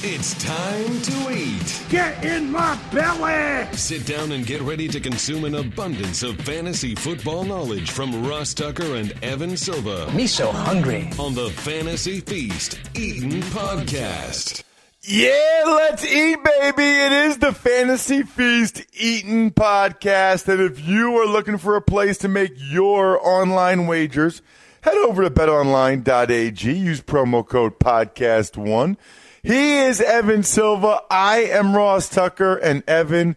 It's time to eat. Get in my belly! Sit down and get ready to consume an abundance of fantasy football knowledge from Ross Tucker and Evan Silva Me so hungry. on the Fantasy Feast Eating Podcast. Yeah, let's eat, baby. It is the Fantasy Feast Eating Podcast. And if you are looking for a place to make your online wagers, head over to betonline.ag. Use promo code podcast1. He is Evan Silva. I am Ross Tucker. And Evan,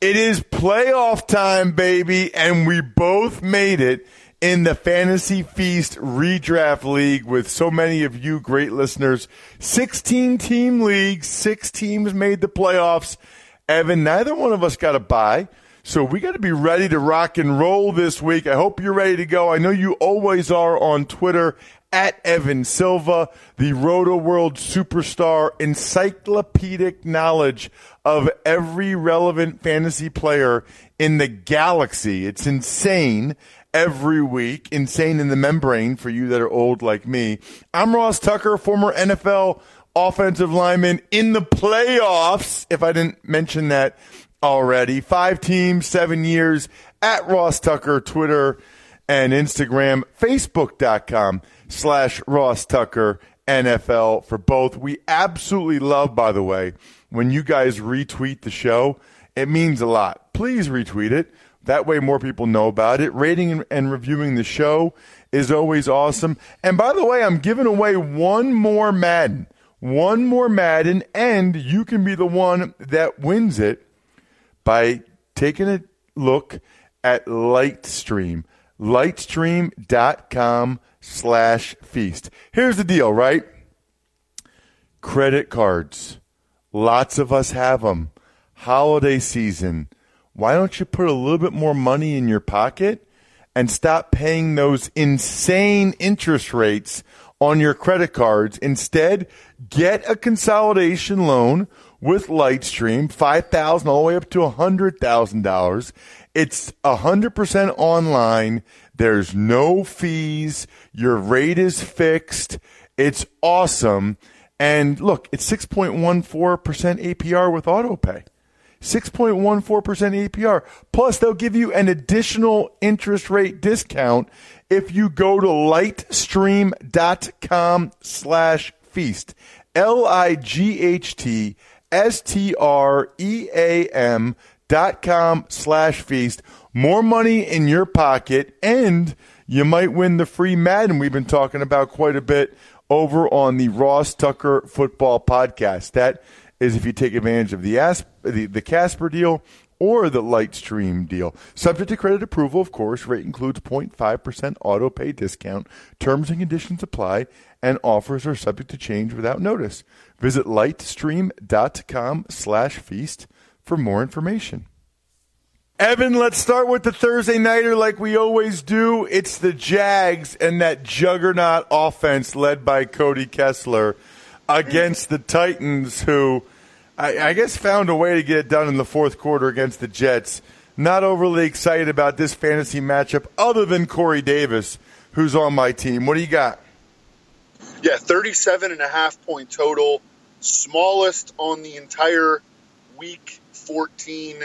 it is playoff time, baby. And we both made it in the Fantasy Feast Redraft League with so many of you great listeners. 16 team league, six teams made the playoffs. Evan, neither one of us got a bye. So we got to be ready to rock and roll this week. I hope you're ready to go. I know you always are on Twitter at Evan Silva, the Rotoworld superstar, encyclopedic knowledge of every relevant fantasy player in the galaxy. It's insane every week. Insane in the membrane for you that are old like me. I'm Ross Tucker, former NFL offensive lineman in the playoffs, if I didn't mention that already. Five teams, seven years at Ross Tucker, Twitter and Instagram, Facebook.com slash Ross Tucker NFL for both. We absolutely love, by the way, when you guys retweet the show. It means a lot. Please retweet it. That way, more people know about it. Rating and, reviewing the show is always awesome. And by the way, I'm giving away one more Madden. One more Madden, and you can be the one that wins it by taking a look at Lightstream. Lightstream.com slash feast. Here's the deal, right? Credit cards. Lots of us have them. Holiday season. Why don't you put a little bit more money in your pocket and stop paying those insane interest rates on your credit cards? Instead, get a consolidation loan with Lightstream, five thousand all the way up to hundred thousand dollars. It's hundred percent online. There's no fees. Your rate is fixed. It's awesome. And look, it's six point one four percent APR with AutoPay. 6.14% APR. Plus, they'll give you an additional interest rate discount if you go to lightstream.com slash feast. L-I-G-H-T S-T-R-E-A-M dot com slash feast. More money in your pocket and you might win the free Madden we've been talking about quite a bit over on the Ross Tucker Football Podcast. That is if you take advantage of the, Asp- the, the Casper deal or the Lightstream deal. Subject to credit approval, of course. Rate includes 0.5% auto pay discount. Terms and conditions apply, and offers are subject to change without notice. Visit lightstream.com slash feast for more information. Evan, let's start with the Thursday Nighter like we always do. It's the Jags and that juggernaut offense led by Cody Kessler against the Titans, who I, I guess found a way to get it done in the fourth quarter against the Jets. Not overly excited about this fantasy matchup, other than Corey Davis, who's on my team. What do you got? Yeah, 37 and a half point total, smallest on the entire week 14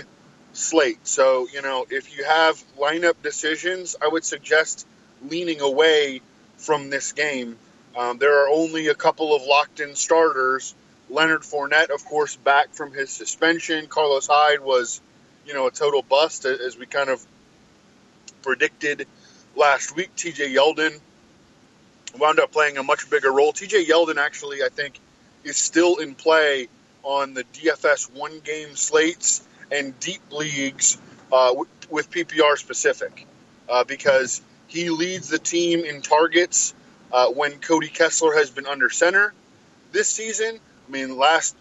slate. So, you know, if you have lineup decisions, I would suggest leaning away from this game. Um, there are only a couple of locked in starters. Leonard Fournette, of course, back from his suspension. Carlos Hyde was, you know, a total bust as we kind of predicted last week. TJ Yeldon wound up playing a much bigger role. TJ Yeldon actually, I think, is still in play on the DFS one game slates and deep leagues uh, with PPR specific uh, because he leads the team in targets uh, when Cody Kessler has been under center this season. I mean, last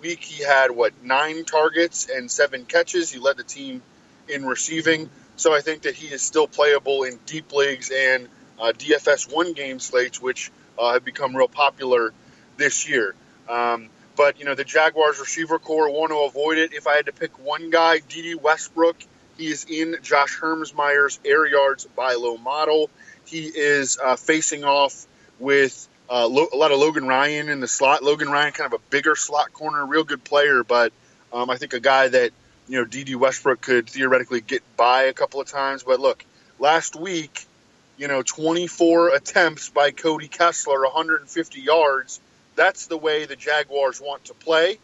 week he had what nine targets and seven catches. He led the team in receiving. So I think that he is still playable in deep leagues and DFS one game slates, which uh, have become real popular this year. Um, but you know the Jaguars receiver corps want to avoid it. If I had to pick one guy, D.D. Westbrook, he is in Josh Hermsmeyer's air yards by low model. He is uh, facing off with Uh, Lo- a lot of Logan Ryan in the slot. Logan Ryan, kind of a bigger slot corner, real good player, but um, I think a guy that you know D.D. Westbrook could theoretically get by a couple of times. But look, last week, you know, 24 attempts by Cody Kessler, 150 yards. That's the way the Jaguars want to play,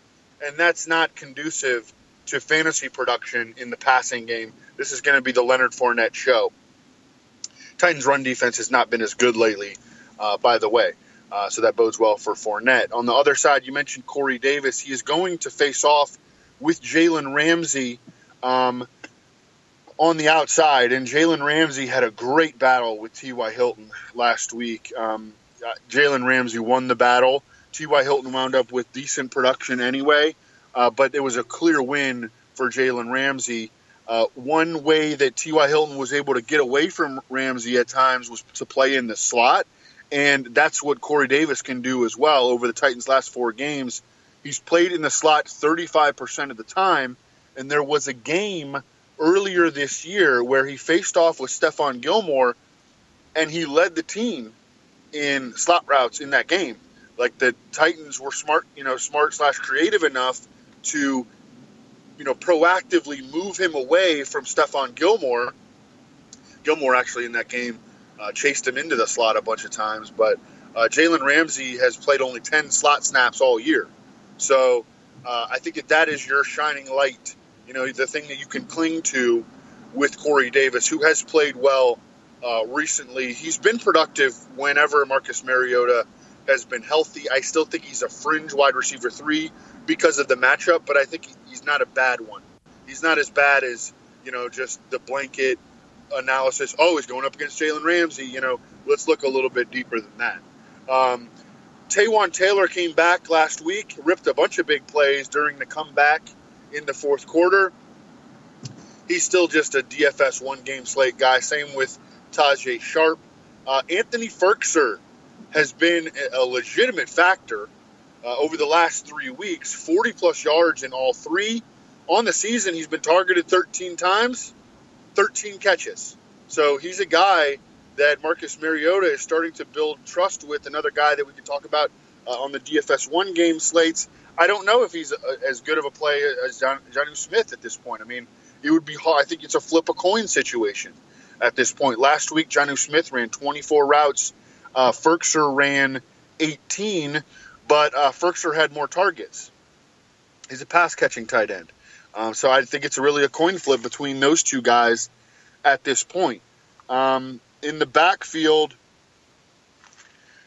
and that's not conducive to fantasy production in the passing game. This is going to be the Leonard Fournette show. Titans' run defense has not been as good lately, uh, by the way. Uh, so that bodes well for Fournette. On the other side, you mentioned Corey Davis. He is going to face off with Jalen Ramsey um, on the outside, and Jalen Ramsey had a great battle with T.Y. Hilton last week. Um, uh, Jalen Ramsey won the battle. T.Y. Hilton wound up with decent production anyway, uh, but it was a clear win for Jalen Ramsey. Uh, one way that T.Y. Hilton was able to get away from Ramsey at times was to play in the slot and that's what Corey Davis can do as well over the Titans' last four games. He's played in the slot 35% of the time, and there was a game earlier this year where he faced off with Stephon Gilmore, and he led the team in slot routes in that game. Like the Titans were smart, you know, smart slash creative enough to, you know, proactively move him away from Stephon Gilmore. Gilmore actually in that game uh, chased him into the slot a bunch of times. But uh, Jalen Ramsey has played only 10 slot snaps all year. So uh, I think that that is your shining light, you know, the thing that you can cling to with Corey Davis, who has played well uh, recently. He's been productive whenever Marcus Mariota has been healthy. I still think he's a fringe wide receiver three because of the matchup, but I think he's not a bad one. He's not as bad as, you know, just the blanket analysis. Oh, he's going up against Jalen Ramsey. You know, let's look a little bit deeper than that. Um, Taywan Taylor came back last week, ripped a bunch of big plays during the comeback in the fourth quarter. He's still just a DFS one game slate guy. Same with Tajae Sharpe. Uh, Anthony Firkser has been a legitimate factor uh, over the last three weeks 40 plus yards in all three. On the season, he's been targeted 13 times. 13 catches. So he's a guy that Marcus Mariota is starting to build trust with. Another guy that we could talk about uh, on the DFS one game slates. I don't know if he's a, as good of a play as John, Jonnu Smith at this point. I mean, it would be hard. I think it's a flip a coin situation at this point. Last week, Jonnu Smith ran 24 routes. Uh, Firkser ran 18, but uh, Firkser had more targets. He's a pass catching tight end. Um, so I think it's really a coin flip between those two guys at this point. Um, in the backfield,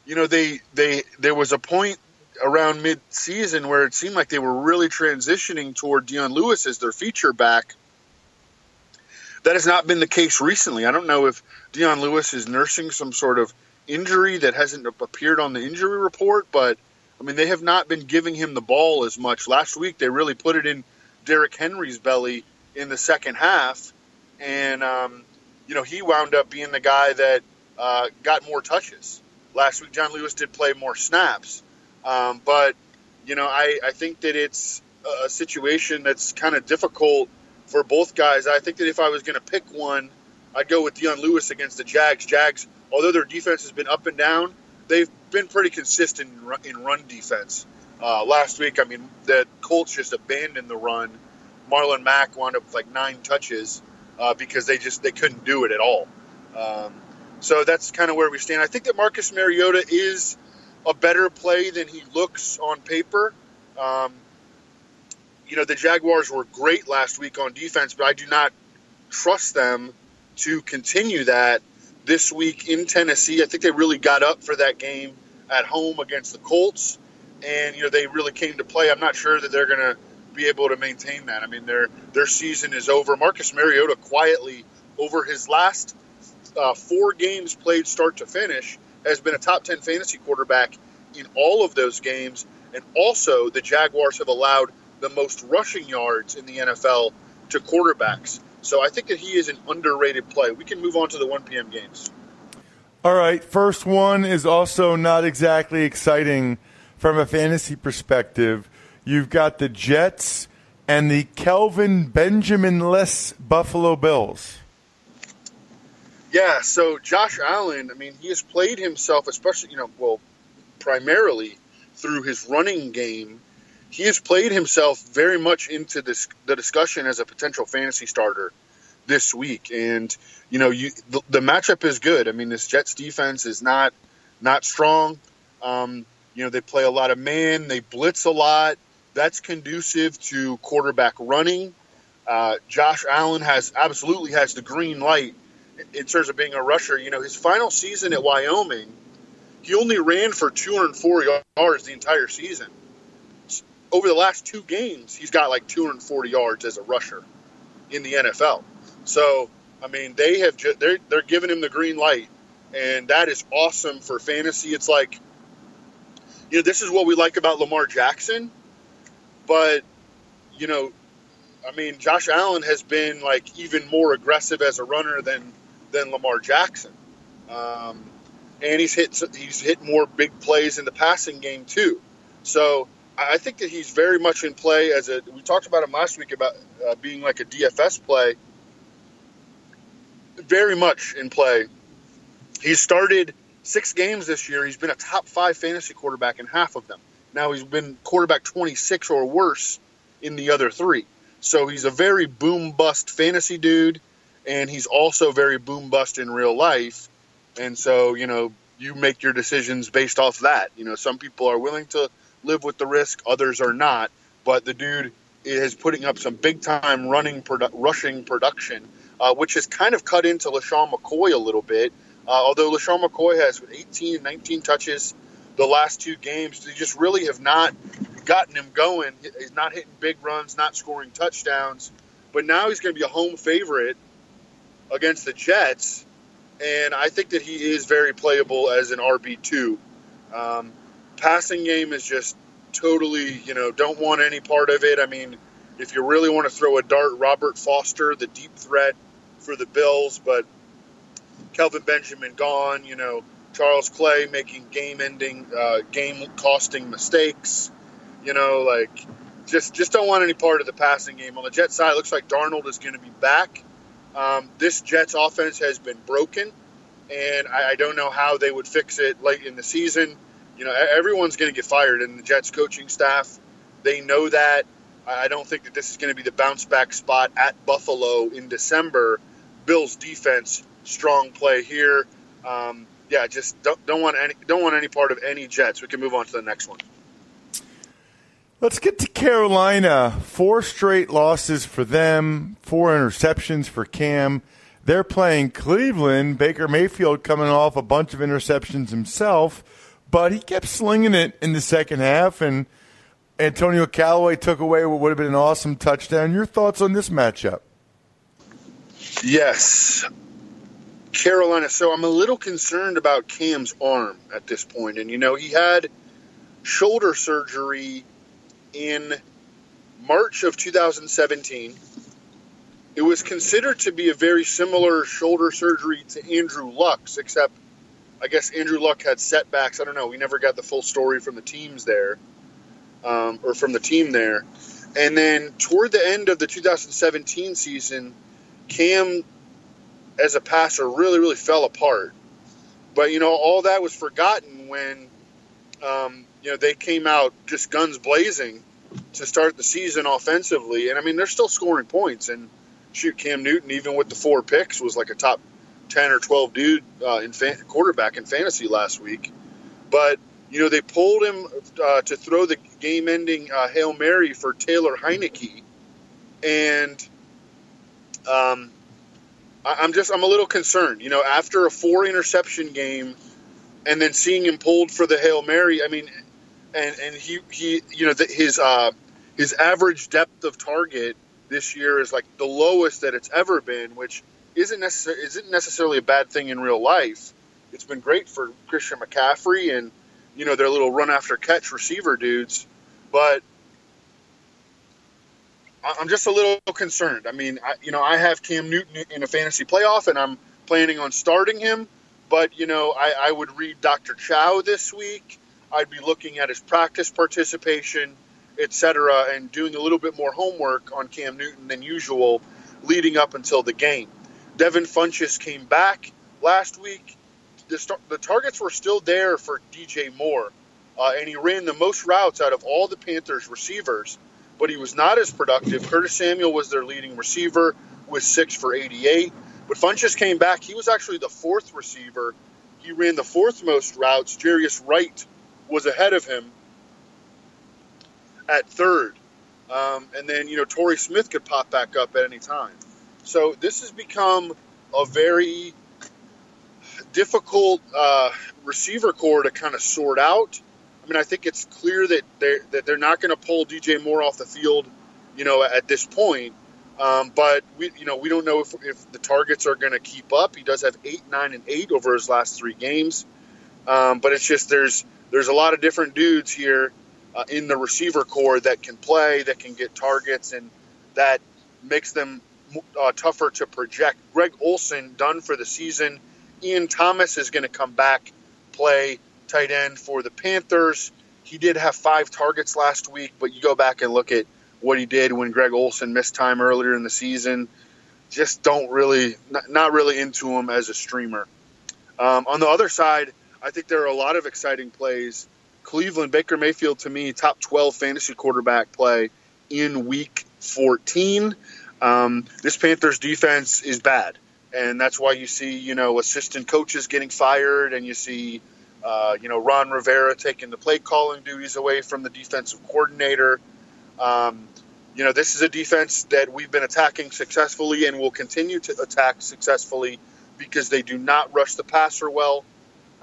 you know, they they there was a point around mid-season where it seemed like they were really transitioning toward Dion Lewis as their feature back. That has not been the case recently. I don't know if Dion Lewis is nursing some sort of injury that hasn't appeared on the injury report, but I mean they have not been giving him the ball as much. Last week they really put it in Derrick Henry's belly in the second half, and um, you know he wound up being the guy that uh, got more touches last week. Dion Lewis did play more snaps, um, but you know I, I think that it's a situation that's kind of difficult for both guys. I think that if I was going to pick one, I'd go with Dion Lewis against the Jags. Jags, although their defense has been up and down, they've been pretty consistent in run defense. Uh, last week, I mean, the Colts just abandoned the run. Marlon Mack wound up with like nine touches uh, because they just they couldn't do it at all. Um, so that's kind of where we stand. I think that Marcus Mariota is a better play than he looks on paper. Um, you know, the Jaguars were great last week on defense, but I do not trust them to continue that this week in Tennessee. I think they really got up for that game at home against the Colts and you know they really came to play. I'm not sure that they're going to be able to maintain that. I mean, their their season is over. Marcus Mariota quietly over his last uh, four games played start to finish has been a top 10 fantasy quarterback in all of those games. And also, the Jaguars have allowed the most rushing yards in the NFL to quarterbacks. So I think that he is an underrated play. We can move on to the 1 p.m. games. All right. First one is also not exactly exciting from a fantasy perspective, you've got the Jets and the Kelvin Benjamin less Buffalo Bills. Yeah, so Josh Allen, I mean, he has played himself, especially, you know, well, primarily through his running game, he has played himself very much into this the discussion as a potential fantasy starter this week. And you know, you the, the matchup is good. I mean, this Jets defense is not not strong. Um, you know, they play a lot of man, they blitz a lot. That's conducive to quarterback running. Uh, Josh Allen has absolutely has the green light in terms of being a rusher. You know, his final season at Wyoming, he only ran for 204 yards the entire season. Over the last two games, he's got like 240 yards as a rusher in the NFL. So, I mean, they have ju- they're they're giving him the green light, and that is awesome for fantasy. It's like, you know, this is what we like about Lamar Jackson, but you know, I mean, Josh Allen has been like even more aggressive as a runner than than Lamar Jackson, um, and he's hit he's hit more big plays in the passing game too. So I think that he's very much in play as a. We talked about him last week about uh, being like a DFS play. Very much in play. He's started six games this year. He's been a top five fantasy quarterback in half of them. Now he's been quarterback 26 or worse in the other three. So he's a very boom bust fantasy dude, and he's also very boom bust in real life. And so, you know, you make your decisions based off that. You know, some people are willing to live with the risk, others are not. But the dude is putting up some big time running, produ- rushing production, uh, which has kind of cut into LeSean McCoy a little bit. Uh, although LeSean McCoy has 18, 19 touches the last two games, they just really have not gotten him going. He's not hitting big runs, not scoring touchdowns. But now he's going to be a home favorite against the Jets, and I think that he is very playable as an RB two. Um, passing game is just totally, you know, don't want any part of it. I mean, if you really want to throw a dart, Robert Foster, the deep threat for the Bills, but Kelvin Benjamin gone. You know, Charles Clay making game-ending, uh, game-costing mistakes. You know, like just just don't want any part of the passing game. On the Jets side, looks like Darnold is going to be back. Um, this Jets offense has been broken, and I, I, don't know how they would fix it late in the season. You know, everyone's going to get fired, and the Jets coaching staff they know that. I don't think that this is going to be the bounce back spot at Buffalo in December. Bills defense strong play here. Um, yeah, just don't, don't want any don't want any part of any Jets. We can move on to the next one. Let's get to Carolina. Four straight losses for them, four interceptions for Cam. They're playing Cleveland. Baker Mayfield coming off a bunch of interceptions himself, but he kept slinging it in the second half, and Antonio Callaway took away what would have been an awesome touchdown. Your thoughts on this matchup? Yes. Carolina. So I'm a little concerned about Cam's arm at this point. And, you know, he had shoulder surgery in March of 2017. It was considered to be a very similar shoulder surgery to Andrew Luck's, except I guess Andrew Luck had setbacks. I don't know. We never got the full story from the teams there, um, or from the team there. And then toward the end of the 2017 season, Cam, as a passer, really, really fell apart. But, you know, all that was forgotten when um, you know, they came out just guns blazing to start the season offensively. And I mean, they're still scoring points. And shoot, Cam Newton, even with the four picks, was like a top 10 or 12 dude uh, in quarterback in fantasy last week. But, you know, they pulled him uh, to throw the game ending uh, Hail Mary for Taylor Heinicke. And um, I'm just, I'm a little concerned. You know, after a four interception game and then seeing him pulled for the Hail Mary, I mean, and and he he you know the, his uh, his average depth of target this year is like the lowest that it's ever been, which isn't necessarily isn't necessarily a bad thing in real life. It's been great for Christian McCaffrey and you know their little run after catch receiver dudes, but I'm just a little concerned. I mean, I, you know, I have Cam Newton in a fantasy playoff, and I'm planning on starting him. But you know, I, I would read Dr. Chow this week I'd be looking at his practice participation, etc., and doing a little bit more homework on Cam Newton than usual leading up until the game. Devin Funchess came back last week. The, the targets were still there for DJ Moore, uh, and he ran the most routes out of all the Panthers receivers, but he was not as productive. Curtis Samuel was their leading receiver with six for 88. But Funchess came back. He was actually the fourth receiver. He ran the fourth most routes. Jarius Wright was ahead of him at third. Um, and then, you know, Torrey Smith could pop back up at any time. So this has become a very difficult uh, receiver corps to kind of sort out. I mean, I think it's clear that they're, that they're not going to pull DJ Moore off the field, you know, at this point. Um, but we, you know, we don't know if, if the targets are going to keep up. He does have eight, nine, and eight over his last three games. Um, but it's just there's there's a lot of different dudes here uh, in the receiver corps that can play, that can get targets, and that makes them uh, tougher to project. Greg Olsen done for the season. Ian Thomas is going to come back, play tight end for the Panthers. He did have five targets last week, but you go back and look at what he did when Greg Olsen missed time earlier in the season. Just don't really, not, not really into him as a streamer. Um, on the other side, I think there are a lot of exciting plays. Cleveland, Baker Mayfield, to me, top 12 fantasy quarterback play in week 14. Um, this Panthers defense is bad and that's why you see you know assistant coaches getting fired, and you see uh, you know Ron Rivera taking the play calling duties away from the defensive coordinator. Um, you know this is a defense that we've been attacking successfully and will continue to attack successfully because they do not rush the passer well,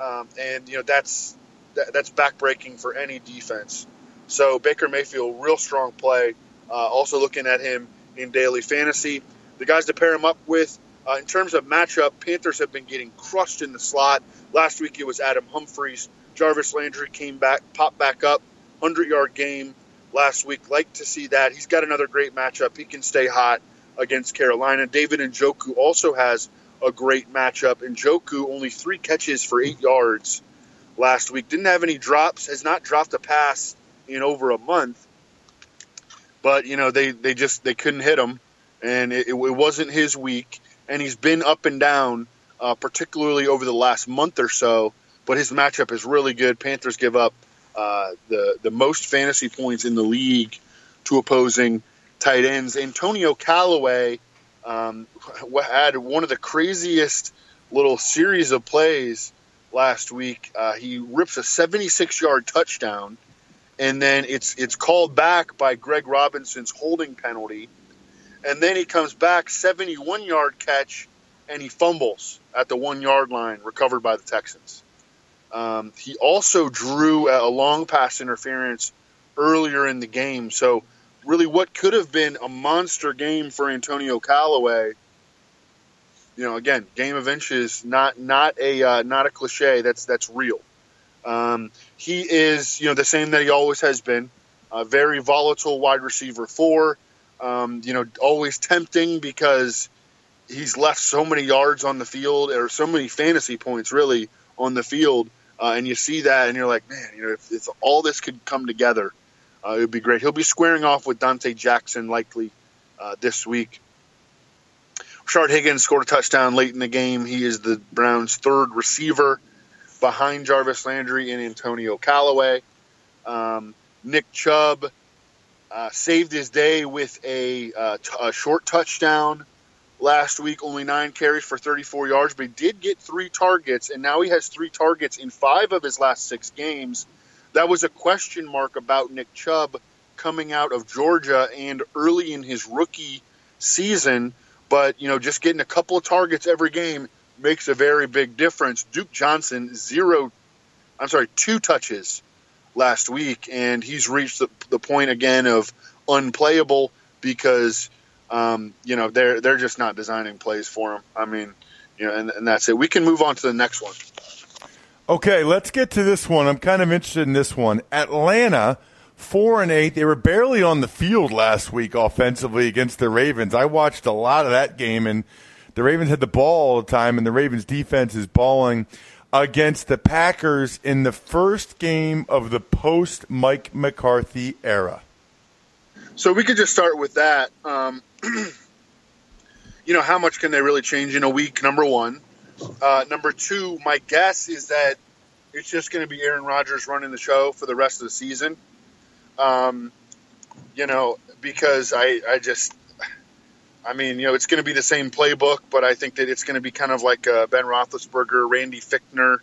um, and you know that's that, that's backbreaking for any defense. So Baker Mayfield, real strong play. Uh, also looking at him in daily fantasy, the guys to pair him up with uh, in terms of matchup, Panthers have been getting crushed in the slot. Last week it was Adam Humphries. Jarvis Landry came back, popped back up, 100 yard game last week. Like to see that. He's got another great matchup. He can stay hot against Carolina. David Njoku also has a great matchup. Njoku only three catches for eight yards last week. Didn't have any drops. Has not dropped a pass in over a month. But you know they they just they couldn't hit him, and it, it wasn't his week and he's been up and down, uh, particularly over the last month or so. But his matchup is really good. Panthers give up uh, the the most fantasy points in the league to opposing tight ends. Antonio Callaway um, had one of the craziest little series of plays last week. Uh, he rips a 76 yard touchdown, and then it's it's called back by Greg Robinson's holding penalty and then he comes back 71 yard catch and he fumbles at the one yard line, recovered by the Texans. Um, he also drew a long pass interference earlier in the game. So, really, what could have been a monster game for Antonio Callaway, you know, again, game of inches, not not a uh, not a cliche. That's that's real. Um, he is, you know, the same that he always has been. A very volatile wide receiver four. Um, you know, always tempting because he's left so many yards on the field or so many fantasy points really on the field. Uh, and you see that and you're like, man, you know, if, if all this could come together, it would be great. He'll be squaring off with Donte Jackson likely uh, this week. Rashard Higgins scored a touchdown late in the game. He is the Browns' third receiver behind Jarvis Landry and Antonio Callaway. Um, Nick Chubb uh, saved his day with a, uh, t- a short touchdown last week, only nine carries for 34 yards, but he did get three targets, and now he has three targets in five of his last six games. That was a question mark about Nick Chubb coming out of Georgia and early in his rookie season, but you know, just getting a couple of targets every game makes a very big difference. Duke Johnson zero, I'm sorry, two touches last week, and he's reached the, the point again of unplayable because um, you know they're they're just not designing plays for him. I mean, you know, and, and that's it. We can move on to the next one. Okay, let's get to this one. I'm kind of interested in this one. Atlanta, four and eight. They were barely on the field last week offensively against the Ravens. I watched a lot of that game, and the Ravens had the ball all the time, and the Ravens defense is balling against the Packers in the first game of the post Mike McCarthy era? So we could just start with that. Um, you know, how much can they really change in a week? Number one. Uh, number two, my guess is that it's just going to be Aaron Rodgers running the show for the rest of the season. Um, you know, because I, I just, I mean, you know, it's going to be the same playbook, but I think that it's going to be kind of like a Ben Roethlisberger, Randy Fichtner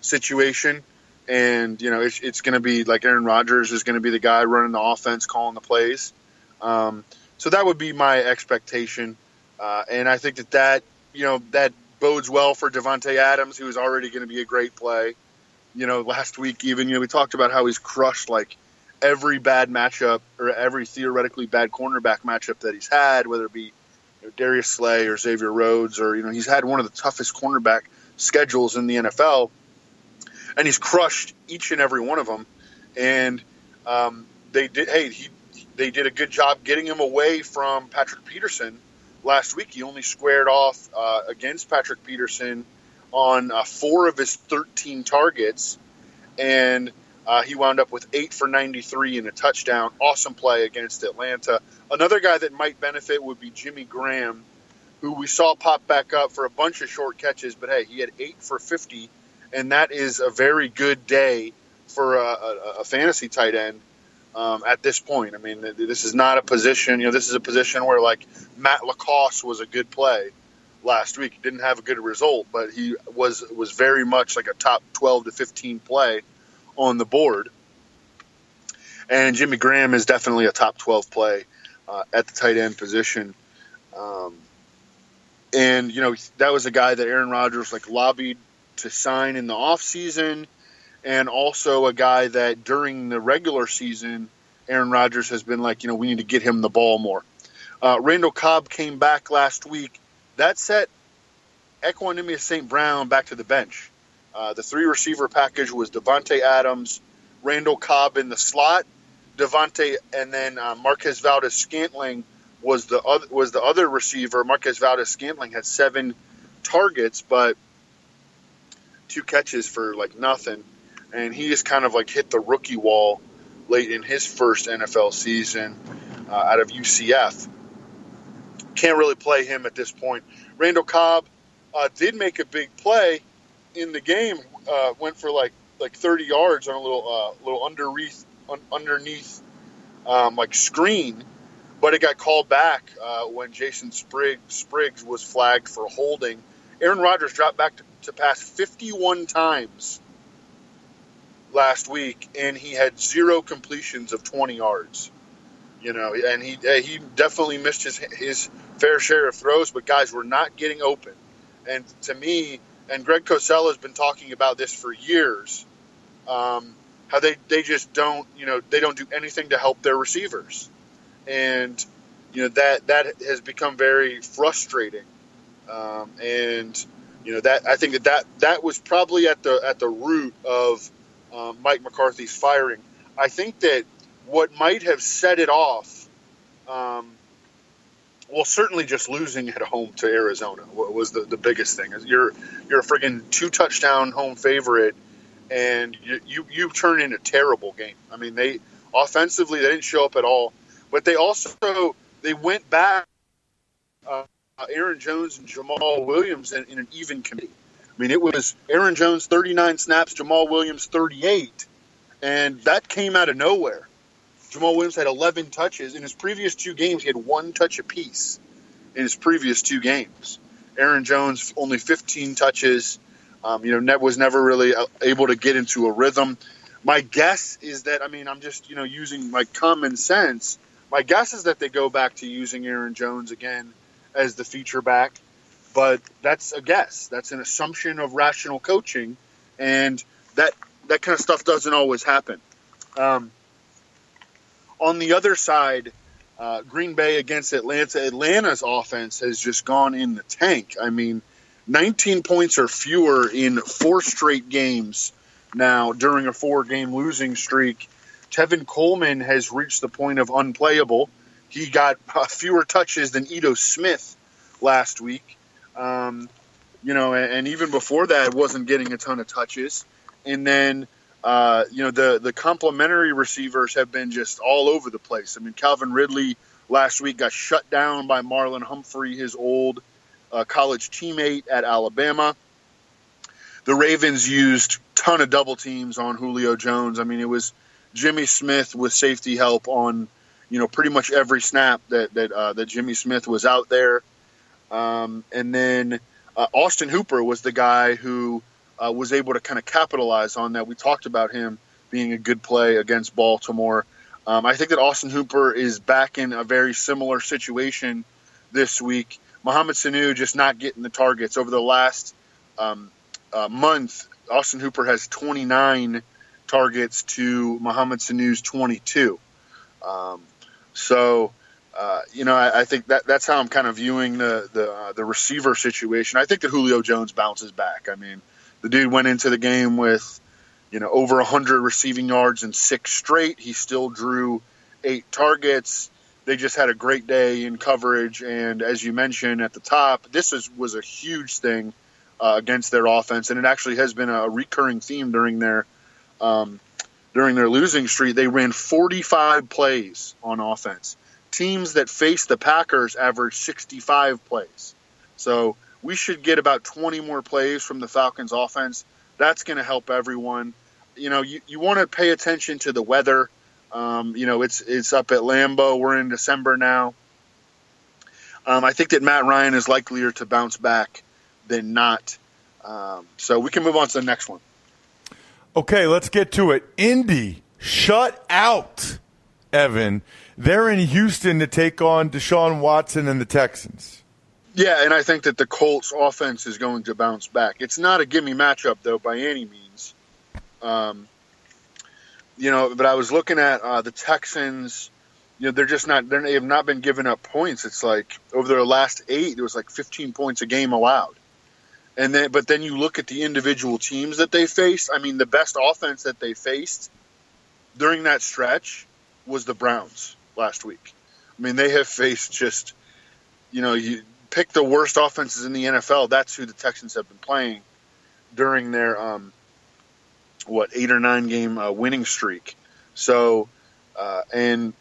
situation. And, you know, it's, it's going to be like Aaron Rodgers is going to be the guy running the offense, calling the plays. Um, so that would be my expectation. Uh, and I think that that, you know, that bodes well for Davante Adams, who is already going to be a great play. You know, last week even, you know, we talked about how he's crushed like every bad matchup or every theoretically bad cornerback matchup that he's had, whether it be you know, Darius Slay or Xavier Rhodes, or you know, he's had one of the toughest cornerback schedules in the NFL, and he's crushed each and every one of them. And um, they did. Hey, he they did a good job getting him away from Patrick Peterson last week. He only squared off uh, against Patrick Peterson on uh, four of his 13 targets, and uh, he wound up with eight for 93 and a touchdown. Awesome play against Atlanta. Another guy that might benefit would be Jimmy Graham, who we saw pop back up for a bunch of short catches, but hey, he had eight for 50, and that is a very good day for a, a, a fantasy tight end. Um, at this point, I mean, this is not a position. You know, this is a position where like Matt LaCosse was a good play last week. He didn't have a good result, but he was was very much like a top 12 to 15 play on the board. And Jimmy Graham is definitely a top 12 play uh, at the tight end position. Um, and, you know, that was a guy that Aaron Rodgers like lobbied to sign in the offseason and also a guy that during the regular season, Aaron Rodgers has been like, you know, we need to get him the ball more. Uh, Randall Cobb came back last week. That set Equanimeous St. Brown back to the bench. Uh, the three receiver package was Davante Adams, Randall Cobb in the slot, Davante, and then uh, Marquez Valdes Scantling was the other was the other receiver. Marquez Valdes Scantling had seven targets, but two catches for like nothing, and he just kind of like hit the rookie wall late in his first NFL season uh, out of UCF. Can't really play him at this point. Randall Cobb uh, did make a big play in the game uh, went for like like 30 yards on a little uh, little underneath un, underneath um, like screen, but it got called back uh, when Jason Spriggs, Spriggs was flagged for holding. Aaron Rodgers dropped back to, to pass 51 times last week, and he had zero completions of 20 yards. You know, and he he definitely missed his his fair share of throws, but guys were not getting open. And to me, and Greg Cosell has been talking about this for years. Um, how they, they just don't you know they don't do anything to help their receivers, and you know that that has become very frustrating. Um, and you know that I think that, that that was probably at the at the root of um, Mike McCarthy's firing. I think that what might have set it off um, well, certainly just losing at home to Arizona was the, the biggest thing. You're you're a friggin' two touchdown home favorite, and you, you you turn in a terrible game. I mean, they offensively they didn't show up at all, but they also they went back. Uh, Aaron Jones and Jamaal Williams in, in an even committee. I mean, it was Aaron Jones 39 snaps, Jamaal Williams 38, and that came out of nowhere. Jamaal Williams had 11 touches. In his previous two games, he had one touch apiece in his previous two games. Aaron Jones only 15 touches. Um, you know, was never really uh, able to get into a rhythm. My guess is that I mean I'm just you know using my common sense. My guess is that they go back to using Aaron Jones again as the feature back, but that's a guess. That's an assumption of rational coaching, and that that kind of stuff doesn't always happen. Um, on the other side, uh, Green Bay against Atlanta, Atlanta's offense has just gone in the tank. I mean, 19 points or fewer in four straight games now during a four game losing streak. Tevin Coleman has reached the point of unplayable. He got uh, fewer touches than Ito Smith last week. Um, you know, and, and, even before that, wasn't getting a ton of touches. And then uh, you know, the the complementary receivers have been just all over the place. I mean, Calvin Ridley last week got shut down by Marlon Humphrey, his old uh, college teammate at Alabama. The Ravens used ton of double teams on Julio Jones. I mean, it was Jimmy Smith with safety help on you know pretty much every snap that that uh, that Jimmy Smith was out there, um, and then uh, Austin Hooper was the guy who uh, was able to kind of capitalize on that. We talked about him being a good play against Baltimore. Um, I think that Austin Hooper is back in a very similar situation this week. Mohamed Sanu just not getting the targets over the last um, uh, month. Austin Hooper has 29 targets to Mohamed Sanu's 22. Um, so, uh, you know, I, I, think that that's how I'm kind of viewing the the, uh, the receiver situation. I think that Julio Jones bounces back. I mean, the dude went into the game with, you know, over 100 receiving yards and six straight. He still drew eight targets. They just had a great day in coverage, and as you mentioned at the top, this is, was a huge thing uh, against their offense, and it actually has been a recurring theme during their um, during their losing streak. They ran 45 plays on offense. Teams that face the Packers average 65 plays. So we should get about 20 more plays from the Falcons offense. That's going to help everyone. You know, you, you want to pay attention to the weather. Um, you know, it's it's up at Lambeau. We're in December now. Um, I think that Matt Ryan is likelier to bounce back than not. Um, so we can move on to the next one. Okay, let's get to it. Indy shut out Evan. They're in Houston to take on Deshaun Watson and the Texans. Yeah, and I think that the Colts offense is going to bounce back. It's not a gimme matchup though by any means. Um, you know, but I was looking at uh, the Texans. You know, they're just not. They have not been giving up points. It's like over their last eight, it was like 15 points a game allowed. And then, but then you look at the individual teams that they faced. I mean, the best offense that they faced during that stretch was the Browns last week. I mean, they have faced just, you know, you pick the worst offenses in the NFL. That's who the Texans have been playing during their um, what eight or nine game uh, winning streak. So, uh, and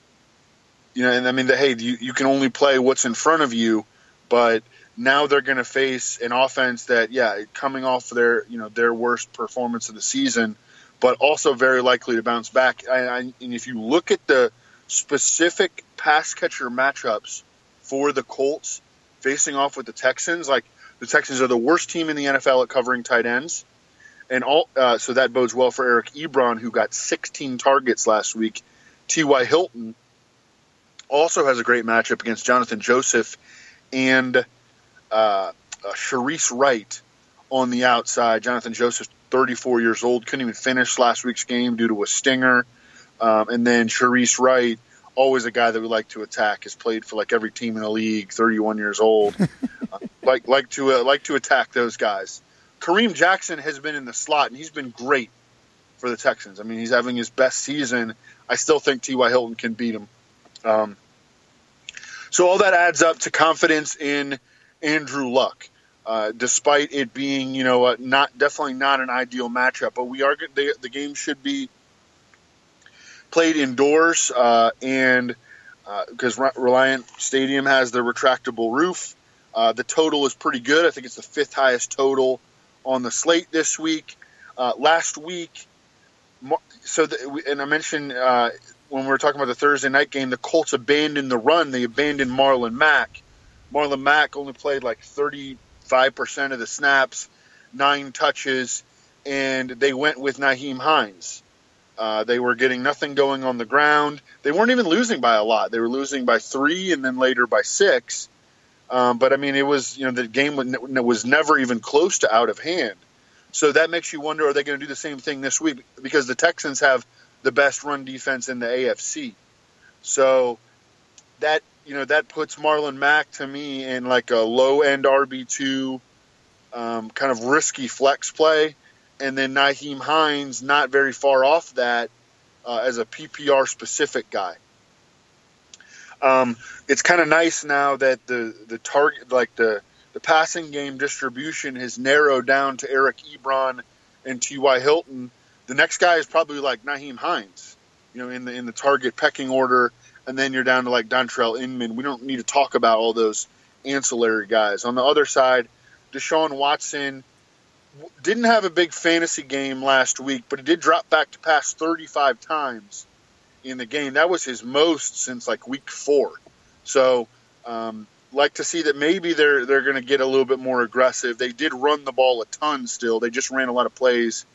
you know, and I mean, the, hey, you you can only play what's in front of you, but now they're going to face an offense that, yeah, coming off their you know their worst performance of the season, but also very likely to bounce back. I, and if you look at the specific pass catcher matchups for the Colts facing off with the Texans, like the Texans are the worst team in the NFL at covering tight ends, and all uh, so that bodes well for Eric Ebron, who got 16 targets last week. T.Y. Hilton also has a great matchup against Johnathan Joseph and uh, uh, Wright on the outside. Johnathan Joseph, 34 years old, couldn't even finish last week's game due to a stinger. Um, and then Shareece Wright, always a guy that we like to attack, has played for like every team in the league, 31 years old. uh, like like to uh, like to attack those guys. Kareem Jackson has been in the slot and he's been great for the Texans. I mean, he's having his best season. I still think T.Y. Hilton can beat him. Um, so all that adds up to confidence in Andrew Luck. Uh, despite it being, you know, not definitely not an ideal matchup, but we are the, the game should be played indoors, uh, and because uh, Reliant Stadium has the retractable roof, uh, the total is pretty good. I think it's the fifth highest total on the slate this week. Last week, so the, and I mentioned when we were talking about the Thursday night game, the Colts abandoned the run. They abandoned Marlon Mack Marlon Mack only played like 35% of the snaps, nine touches, and they went with Nyheim Hines. Uh, they were getting nothing going on the ground. They weren't even losing by a lot. They were losing by three and then later by six. Um, but I mean, it was you know the game was never even close to out of hand. So that makes you wonder: Are they going to do the same thing this week? Because the Texans have the best run defense in the AFC. So that you know that puts Marlon Mack to me in like a low end RB two, um, kind of risky flex play, and then Nyheim Hines not very far off that uh, as a PPR specific guy. Um, it's kind of nice now that the the target like the the passing game distribution has narrowed down to Eric Ebron and T.Y. Hilton. The next guy is probably like Nyheim Hines, you know, in the in the target pecking order and then you're down to like Dontrelle Inman. We don't need to talk about all those ancillary guys. On the other side, Deshaun Watson, didn't have a big fantasy game last week, but he did drop back to pass 35 times in the game. That was his most since like week four. So, um, like to see that maybe they're they're going to get a little bit more aggressive. They did run the ball a ton. Still, they just ran a lot of plays.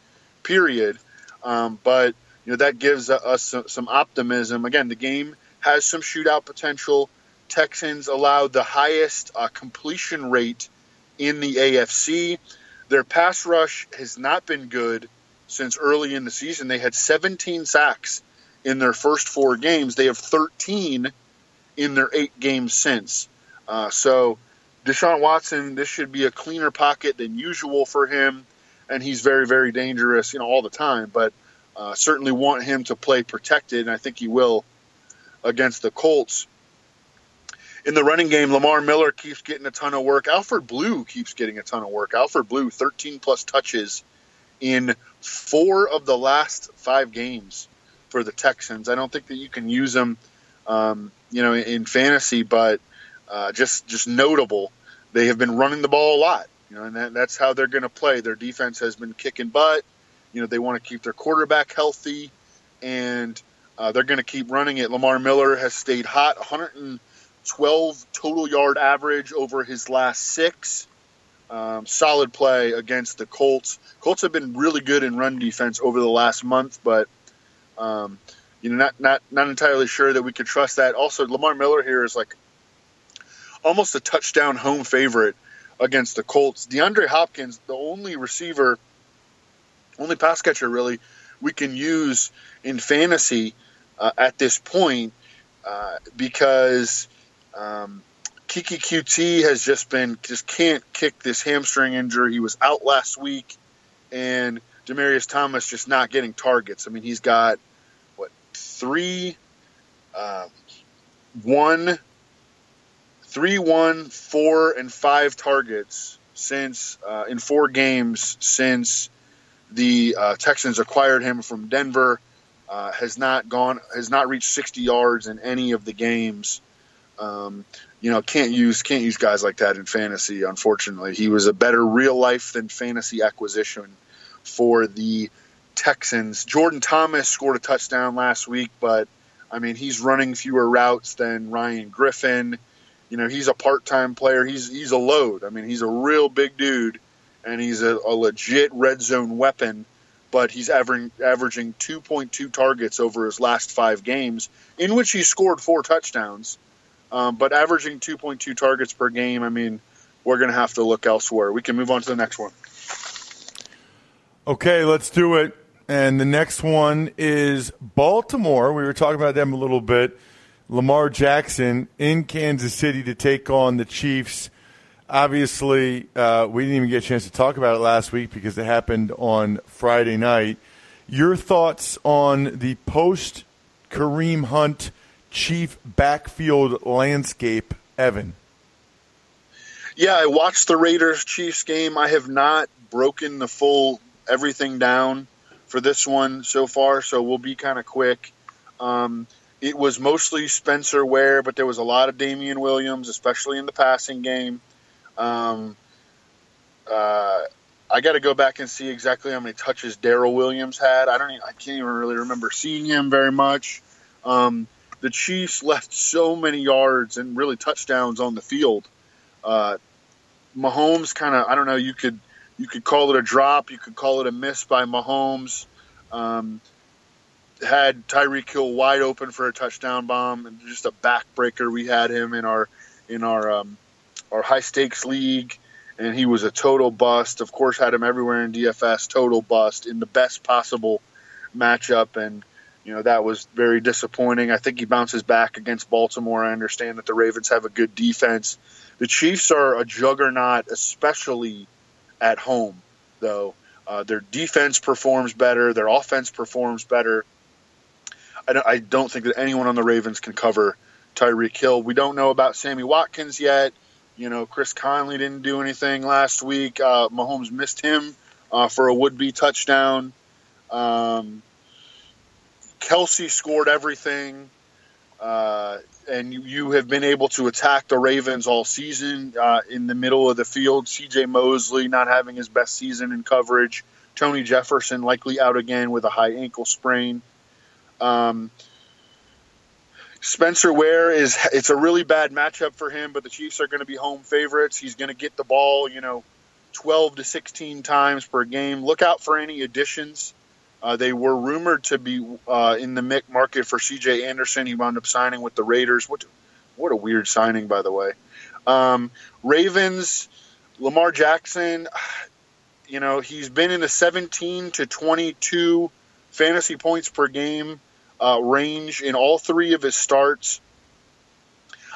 Period. Um, but you know that gives us some optimism. Again, the game has some shootout potential. Texans allowed the highest uh, completion rate in the AFC. Their pass rush has not been good since early in the season. They had 17 sacks in their first four games. They have 13 in their eight games since. Uh, so Deshaun Watson, this should be a cleaner pocket than usual for him, and he's very, very dangerous, you know, all the time. But uh, certainly want him to play protected, and I think he will against the Colts. In the running game, Lamar Miller keeps getting a ton of work. Alfred Blue keeps getting a ton of work. Alfred Blue, 13 plus touches in four of the last five games for the Texans. I don't think that you can use them, um, you know, in fantasy, but uh, just just notable. They have been running the ball a lot, you know, and that, that's how they're going to play. Their defense has been kicking butt. You know, they want to keep their quarterback healthy, and uh, they're going to keep running it. Lamar Miller has stayed hot, 112 total yard average over his last six. Um, solid play against the Colts. Colts have been really good in run defense over the last month, but um, you know, not not not entirely sure that we could trust that. Also, Lamar Miller here is like almost a touchdown home favorite against the Colts. DeAndre Hopkins, the only receiver, only pass catcher really we can use in fantasy uh, at this point uh, because um, Keke Coutee has just been just can't kick this hamstring injury. He was out last week, and Demaryius Thomas just not getting targets. I mean, he's got three, uh, one, three, one, four, and five targets since uh, in four games since the uh, Texans acquired him from Denver. Uh, has not gone, has not reached 60 yards in any of the games. Um, you know, can't use can't use guys like that in fantasy. Unfortunately, he was a better real life than fantasy acquisition for the Texans. Jordan Thomas scored a touchdown last week, but I mean he's running fewer routes than Ryan Griffin. You know he's a part-time player. He's he's a load. I mean he's a real big dude, and he's a, a legit red zone weapon. But he's averaging averaging 2.2 targets over his last five games, in which he scored four touchdowns. Um, but averaging 2.2 targets per game, I mean, we're going to have to look elsewhere. We can move on to the next one. Okay, let's do it. And the next one is Baltimore. We were talking about them a little bit. Lamar Jackson in Kansas City to take on the Chiefs. Obviously, uh, we didn't even get a chance to talk about it last week because it happened on Friday night. Your thoughts on the post Kareem Hunt Chief backfield landscape, Evan? Yeah, I watched the Raiders Chiefs game. I have not broken the full everything down for this one so far, so we'll be kind of quick. Um, it was mostly Spencer Ware, but there was a lot of Damien Williams, especially in the passing game. Um, uh, I got to go back and see exactly how many touches Darrel Williams had. I don't. Even, I can't even really remember seeing him very much. Um, the Chiefs left so many yards and really touchdowns on the field. Uh, Mahomes kind of. I don't know. You could you could call it a drop. You could call it a miss by Mahomes. Um, had Tyreek Hill wide open for a touchdown bomb and just a backbreaker. We had him in our in our um, our high stakes league, and he was a total bust. Of course, had him everywhere in DFS, total bust in the best possible matchup, and you know that was very disappointing. I think he bounces back against Baltimore. I understand that the Ravens have a good defense. The Chiefs are a juggernaut, especially at home, though. Uh, their defense performs better, their offense performs better. I don't, I don't think that anyone on the Ravens can cover Tyreek Hill. We don't know about Sammy Watkins yet. You know, Chris Conley didn't do anything last week. Uh, Mahomes missed him uh, for a would-be touchdown. Um, Kelce scored everything. Uh, and you, you have been able to attack the Ravens all season uh, in the middle of the field. C.J. Mosley not having his best season in coverage. Tony Jefferson likely out again with a high ankle sprain. Um, Spencer Ware is it's a really bad matchup for him, but the Chiefs are going to be home favorites. He's going to get the ball, you know, 12 to 16 times per game. Look out for any additions. Uh, they were rumored to be uh, in the Mick market for C.J. Anderson. He wound up signing with the Raiders. What, what a weird signing, by the way. Um, Ravens, Lamar Jackson. You know, he's been in the 17 to 22 fantasy points per game uh, range in all three of his starts.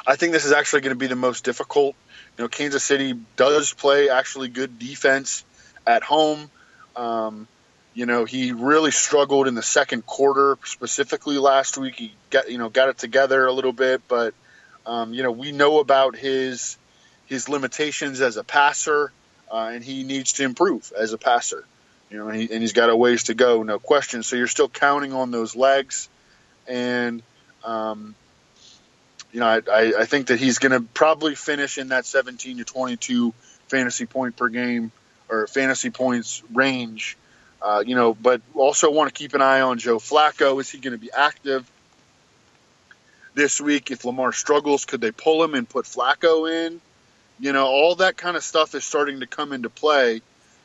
I think this is actually going to be the most difficult. You know, Kansas City does play actually good defense at home. Um, you know, he really struggled in the second quarter, specifically last week. He got you know got it together a little bit, but um, you know we know about his his limitations as a passer, uh, and he needs to improve as a passer. You know, and, he, and he's got a ways to go, no question. So you're still counting on those legs, and um, you know, I, I think that he's going to probably finish in that 17 to 22 fantasy point per game or fantasy points range. Uh, you know, but also want to keep an eye on Joe Flacco. Is he going to be active this week? If Lamar struggles, could they pull him and put Flacco in? You know, all that kind of stuff is starting to come into play.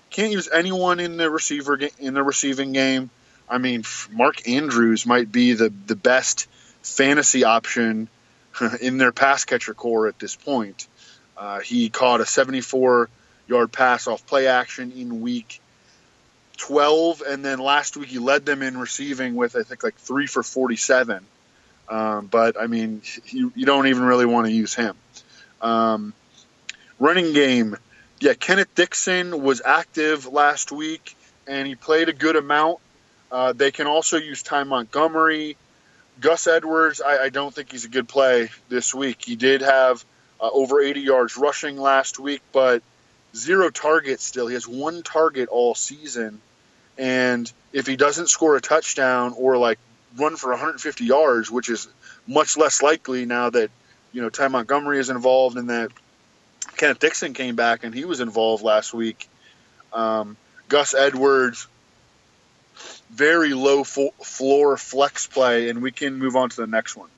Can't use anyone in the receiver in the receiving game. I mean, Mark Andrews might be the the best fantasy option in their pass catcher corps at this point. Uh, he caught a 74 yard pass off play action in week 12, and then last week he led them in receiving with I think like three for 47. Um, but I mean, you, you, don't even really want to use him. Um, running game, yeah, Kenneth Dixon was active last week and he played a good amount. Uh, they can also use Ty Montgomery. Gus Edwards, I, I, don't think he's a good play this week. He did have uh, over 80 yards rushing last week, but zero targets still. He has one target all season. And if he doesn't score a touchdown or like run for 150 yards, which is much less likely now that you know Ty Montgomery is involved and that Kenneth Dixon came back and he was involved last week. Um, Gus Edwards, very low fo- floor flex play, and we can move on to the next one.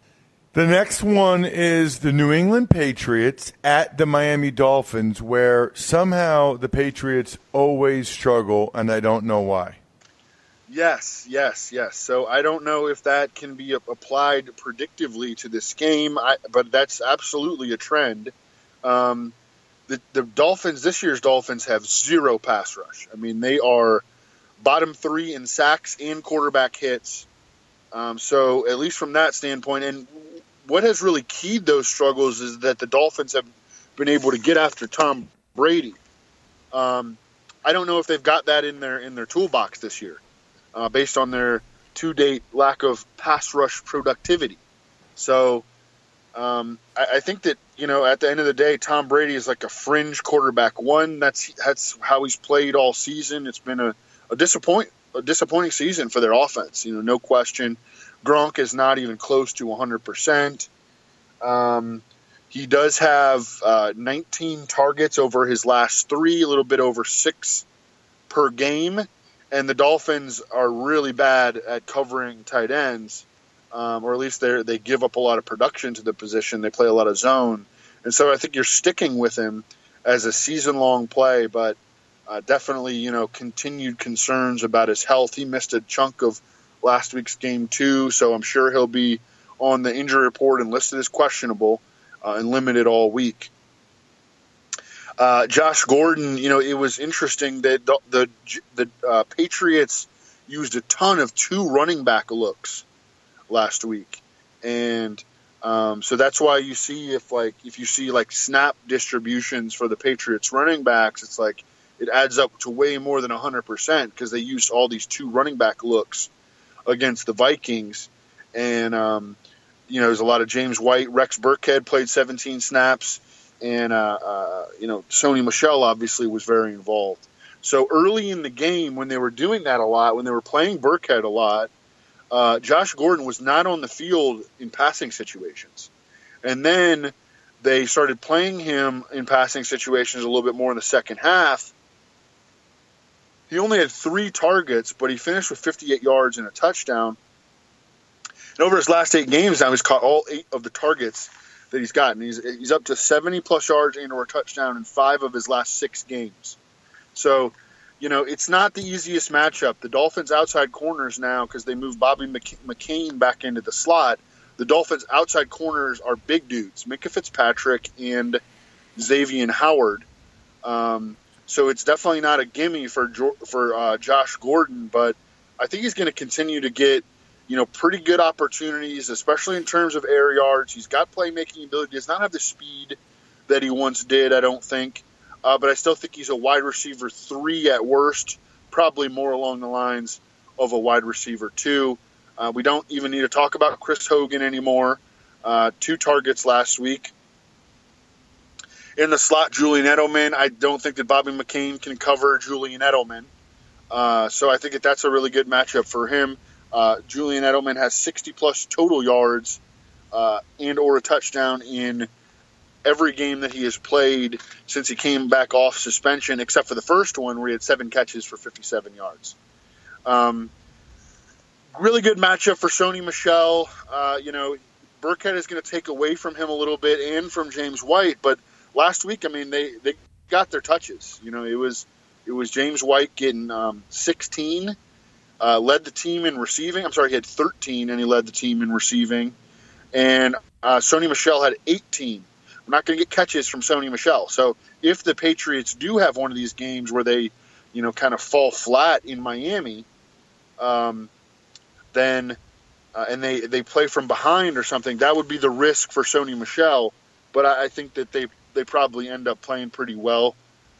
The next one is the New England Patriots at the Miami Dolphins, where somehow the Patriots always struggle, and I don't know why. Yes, yes, yes. So I don't know if that can be applied predictively to this game, I, but that's absolutely a trend. Um, the, the Dolphins, this year's Dolphins, have zero pass rush. I mean, they are bottom three in sacks and quarterback hits. Um, so at least from that standpoint, and what has really keyed those struggles is that the Dolphins have been able to get after Tom Brady. Um, I don't know if they've got that in their in their toolbox this year, uh, based on their to date lack of pass rush productivity. So um, I, I, think that you know at the end of the day, Tom Brady is like a fringe quarterback. One that's that's how he's played all season. It's been a, a disappoint a disappointing season for their offense. You know, no question. Gronk is not even close to 100%. Um, he does have uh, 19 targets over his last three, a little bit over six per game. And the Dolphins are really bad at covering tight ends, um, or at least they they give up a lot of production to the position. They play a lot of zone, and so I think you're sticking with him as a season long play. But uh, definitely, you know, continued concerns about his health. He missed a chunk of last week's game too, so I'm sure he'll be on the injury report and listed as questionable uh, and limited all week. Uh, Josh Gordon, you know, it was interesting that the the, the uh, Patriots used a ton of two running back looks last week, and um, so that's why you see if like if you see like snap distributions for the Patriots running backs, it's like it adds up to way more than hundred percent because they used all these two running back looks against the Vikings, and um, you know there's a lot of James White, Rex Burkhead played 17 snaps, and uh, uh, you know Sony Michel obviously was very involved. So early in the game, when they were doing that a lot, when they were playing Burkhead a lot, uh, Josh Gordon was not on the field in passing situations, And then they started playing him in passing situations a little bit more in the second half. He only had three targets, but he finished with 58 yards and a touchdown. And over his last eight games now, he's caught all eight of the targets that he's gotten. He's, he's up to 70 plus yards and or a touchdown in five of his last six games. So, you know, it's not the easiest matchup. The Dolphins' outside corners now, because they moved Bobby McCain back into the slot, the Dolphins' outside corners are big dudes, Minkah Fitzpatrick and Xavier Howard. Um, so it's definitely not a gimme for for uh, Josh Gordon, but I think he's going to continue to get you know pretty good opportunities, especially in terms of air yards. He's got playmaking ability. Does not have the speed that he once did, I don't think, uh, but I still think he's a wide receiver three at worst, probably more along the lines of a wide receiver two. Uh, we don't even need to talk about Chris Hogan anymore. Uh, two targets last week in the slot, Julian Edelman. I don't think that Bobby McCain can cover Julian Edelman. Uh, so I think that that's a really good matchup for him. Uh, Julian Edelman has 60 plus total yards uh, and or a touchdown in every game that he has played since he came back off suspension, except for the first one where he had seven catches for 57 yards. Um, really good matchup for Sony Michel. Uh, you know, Burkhead is going to take away from him a little bit and from James White, but last week, I mean, they, they got their touches. You know, it was it was James White getting um, 16, uh, led the team in receiving. I'm sorry, he had 13, and he led the team in receiving. And uh, Sony Michel had 18. We're not going to get catches from Sony Michel. So if the Patriots do have one of these games where they, you know, kind of fall flat in Miami, um, then uh, and they they play from behind or something, that would be the risk for Sony Michel. But I, I think that they they probably end up playing pretty well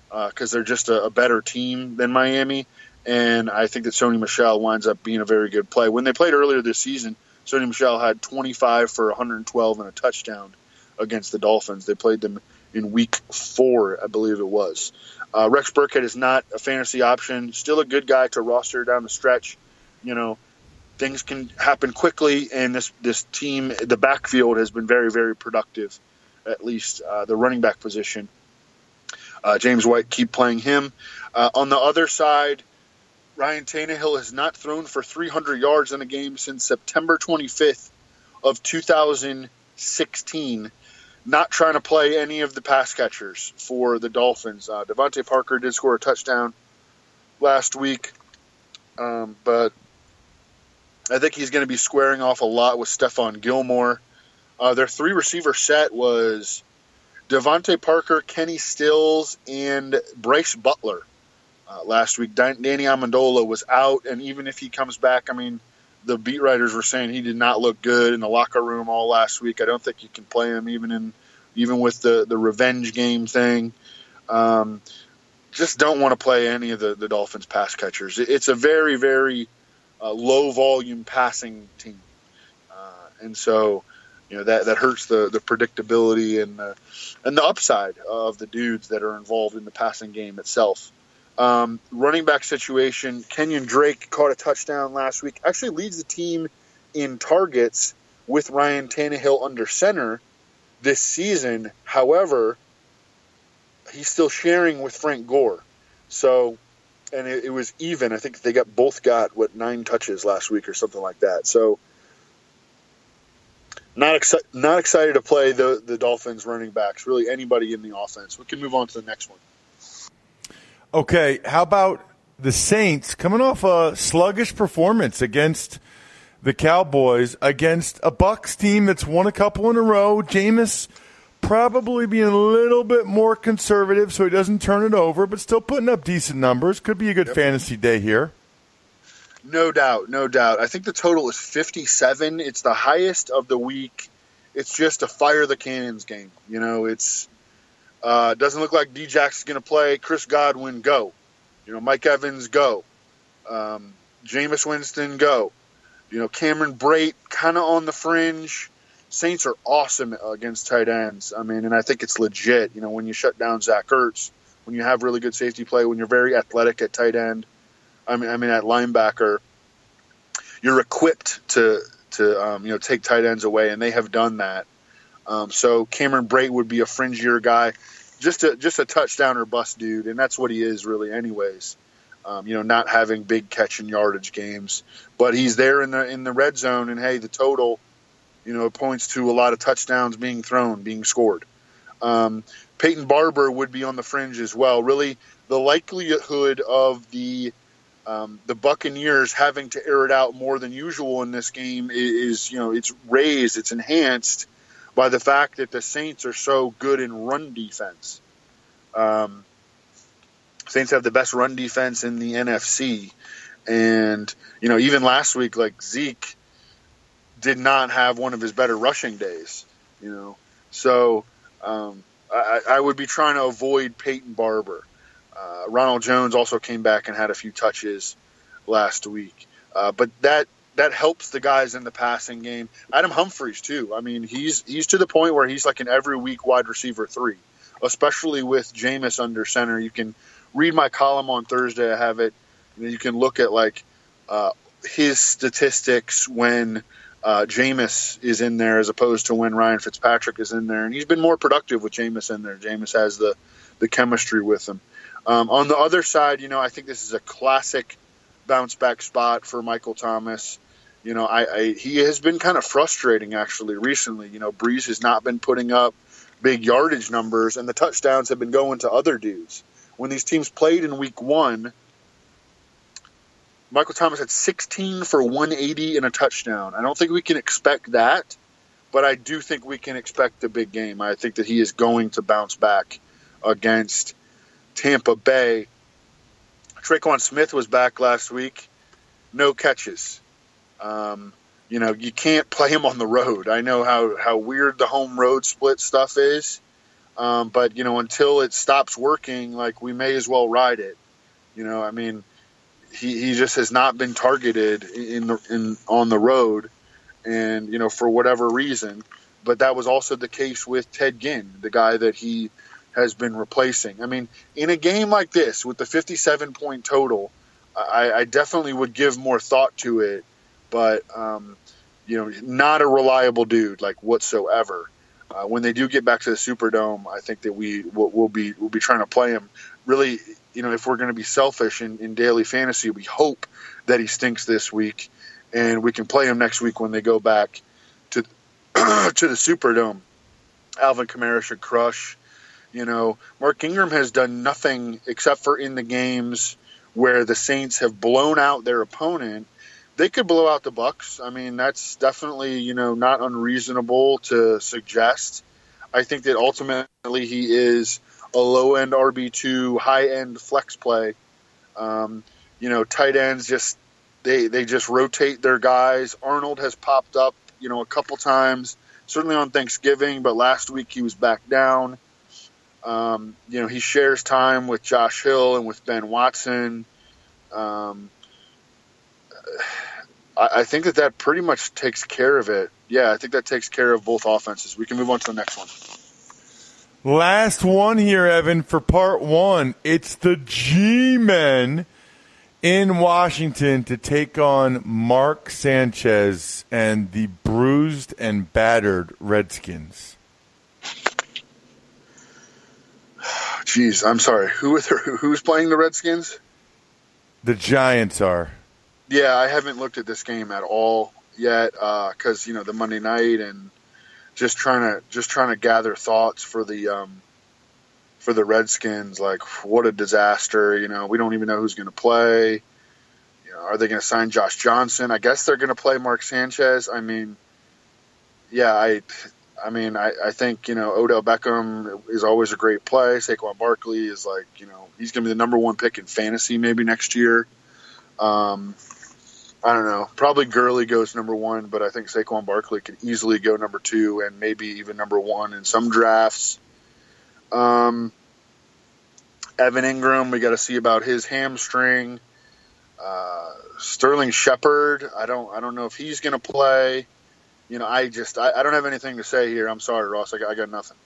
because uh, they're just a, a, better team than Miami. And I think that Sony Michel winds up being a very good play. When they played earlier this season, Sony Michel had 25 for 112 and a touchdown against the Dolphins. They played them in week four, I believe it was. Uh, Rex Burkhead is not a fantasy option. Still a good guy to roster down the stretch. You know, things can happen quickly, and this this team, the backfield has been very very productive at least uh, the running back position. Uh, James White, keep playing him. Uh, on the other side, Ryan Tannehill has not thrown for 300 yards in a game since September 25th of 2016. Not trying to play any of the pass catchers for the Dolphins. Uh, DeVante Parker did score a touchdown last week, um, but I think he's going to be squaring off a lot with Stephon Gilmore. Uh, their three receiver set was DeVante Parker, Kenny Stills, and Brice Butler. Uh, last week, Danny Amendola was out, and even if he comes back, I mean, the beat writers were saying he did not look good in the locker room all last week. I don't think you can play him even in even with the the revenge game thing. Um, just don't want to play any of the, the Dolphins pass catchers. It's a very very uh, low volume passing team, uh, and so you know that that hurts the the predictability and the, and the upside of the dudes that are involved in the passing game itself. Um, running back situation: Kenyan Drake caught a touchdown last week. Actually, leads the team in targets with Ryan Tannehill under center this season. However, he's still sharing with Frank Gore. So, and it, it was even. I think they got both got what nine touches last week or something like that. So not exci- not excited to play the the Dolphins running backs. Really, anybody in the offense. We can move on to the next one. Okay, how about the Saints coming off a sluggish performance against the Cowboys against a Bucks team that's won a couple in a row. Jameis probably being a little bit more conservative so he doesn't turn it over, but still putting up decent numbers. Could be a good yep. fantasy day here. No doubt, no doubt. I think the total is 57. It's the highest of the week. It's just a fire the cannons game. You know, it's uh, doesn't look like Djax is going to play. Chris Godwin, go. You know, Mike Evans, go. Um, Jameis Winston, go. You know, Cameron Brate, kind of on the fringe. Saints are awesome against tight ends. I mean, and I think it's legit. You know, when you shut down Zach Ertz, when you have really good safety play, when you're very athletic at tight end, I mean, I mean at linebacker, you're equipped to to um, you know take tight ends away, and they have done that. Um, so Cameron Brate would be a fringier guy, just a just a touchdown or bust dude, and that's what he is really, anyways. Um, you know, not having big catch and yardage games, but he's there in the in the red zone, and hey, the total, you know, points to a lot of touchdowns being thrown, being scored. Um, Peyton Barber would be on the fringe as well. Really, the likelihood of the um, the Buccaneers having to air it out more than usual in this game is, you know, it's raised, it's enhanced by the fact that the Saints are so good in run defense. Um, Saints have the best run defense in the NFC, and you know, even last week, like Zeke did not have one of his better rushing days. You know, so um, I, I, would be trying to avoid Peyton Barber. Uh, Ronald Jones also came back and had a few touches last week, uh, but that that helps the guys in the passing game. Adam Humphries too. I mean, he's he's to the point where he's like an every week wide receiver three, especially with Jameis under center. You can read my column on Thursday. I have it. You can look at like uh, his statistics when uh, Jameis is in there as opposed to when Ryan Fitzpatrick is in there, and he's been more productive with Jameis in there. Jameis has the the chemistry with him. Um, on the other side, you know, I think this is a classic bounce back spot for Michael Thomas. You know, I, I he has been kind of frustrating actually recently. You know, Brees has not been putting up big yardage numbers, and the touchdowns have been going to other dudes. When these teams played in Week One, Michael Thomas had 16 for 180 and a touchdown. I don't think we can expect that, but I do think we can expect a big game. I think that he is going to bounce back against Tampa Bay. Tre'Quan Smith was back last week, no catches. Um, you know, you can't play him on the road. I know how, how weird the home road split stuff is, um, but you know, until it stops working, like we may as well ride it. You know, I mean, he, he just has not been targeted in the in on the road, and you know for whatever reason. But that was also the case with Ted Ginn, the guy that he has been replacing. I mean, in a game like this with the 57 point total, I, I definitely would give more thought to it, but um, you know, not a reliable dude like whatsoever. Uh, when they do get back to the Superdome, I think that we will we'll be we'll be trying to play him. Really, you know, if we're going to be selfish in, in daily fantasy, we hope that he stinks this week, and we can play him next week when they go back to to the Superdome. Alvin Kamara should crush. You know, Mark Ingram has done nothing except for in the games where the Saints have blown out their opponent. They could blow out the Bucks. I mean, that's definitely you know not unreasonable to suggest. I think that ultimately he is a low end RB two, high end flex play. Um, you know, tight ends just they they just rotate their guys. Arnold has popped up, you know, a couple times, certainly on Thanksgiving, but last week he was back down. Um, you know, he shares time with Josh Hill and with Ben Watson. Um, I, I, think that that pretty much takes care of it. Yeah, I think that takes care of both offenses. We can move on to the next one. Last one here, Evan, for part one. It's the G Men in Washington to take on Mark Sanchez and the bruised and battered Redskins. Jeez, I'm sorry. Who who's playing the Redskins? The Giants are. Yeah, I haven't looked at this game at all yet because uh, you know the Monday night and just trying to just trying to gather thoughts for the um, for the Redskins. Like, what a disaster! You know, we don't even know who's going to play. You know, are they going to sign Josh Johnson? I guess they're going to play Mark Sanchez. I mean, yeah, I I mean, I, I think you know Odell Beckham is always a great play. Saquon Barkley is like you know he's going to be the number one pick in fantasy maybe next year. Um, I don't know. Probably Gurley goes number one, but I think Saquon Barkley could easily go number two and maybe even number one in some drafts. Um, Evan Engram, we got to see about his hamstring. Uh, Sterling Shepard, I don't, I don't know if he's going to play you know, I just I, I, don't have anything to say here. I'm sorry, Ross. I got, I got nothing.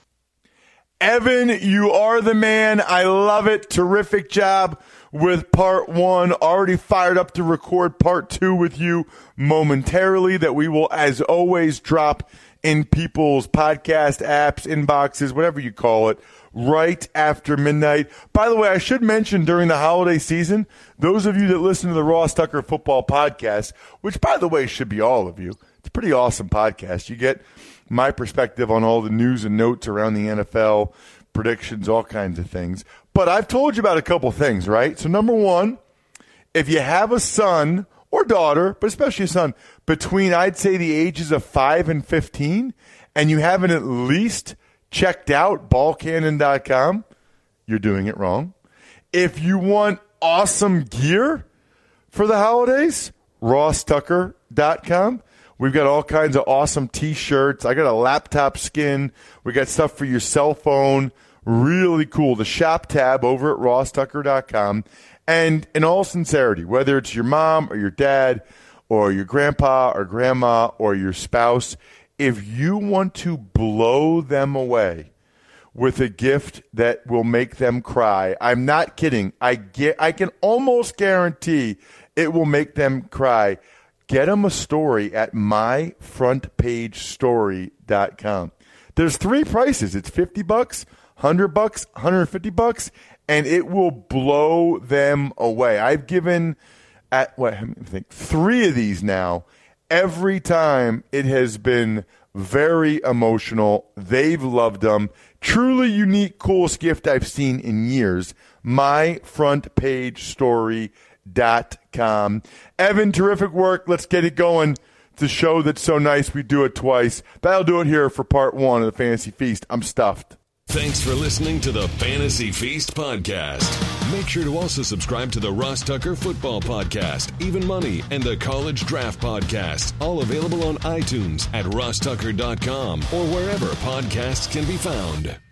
Evan, you are the man. I love it. Terrific job with part one. Already fired up to record part two with you momentarily. That we will, as always, drop in people's podcast apps, inboxes, whatever you call it, right after midnight. By the way, I should mention during the holiday season, those of you that listen to the Ross Tucker Football Podcast, which by the way should be all of you, pretty awesome podcast. You get my perspective on all the news and notes around the NFL, predictions, all kinds of things. But I've told you about a couple things, right? So, number one, if you have a son or daughter, but especially a son, between, I'd say, the ages of 5 and 15, and you haven't at least checked out ballcannon.com, you're doing it wrong. If you want awesome gear for the holidays, rosstucker.com. We've got all kinds of awesome t-shirts. I got a laptop skin. We got stuff for your cell phone. Really cool. The shop tab over at rosstucker.com. And in all sincerity, whether it's your mom or your dad or your grandpa or grandma or your spouse, if you want to blow them away with a gift that will make them cry, I'm not kidding. I get I can almost guarantee it will make them cry. Get them a story at myfrontpagestory.com. There's three prices. It's 50 bucks, 100 bucks, 150 bucks, and it will blow them away. I've given at what I think three of these now. Every time it has been very emotional. They've loved them. Truly unique, coolest gift I've seen in years. MyFrontPageStory.com. Evan, terrific work. Let's get it going. It's a show that's so nice we do it twice. That'll do it here for part one of the Fantasy Feast. I'm stuffed. Thanks for listening to the Fantasy Feast podcast. Make sure to also subscribe to the Ross Tucker Football Podcast, Even Money, and the College Draft Podcast, all available on iTunes at rosstucker.com or wherever podcasts can be found.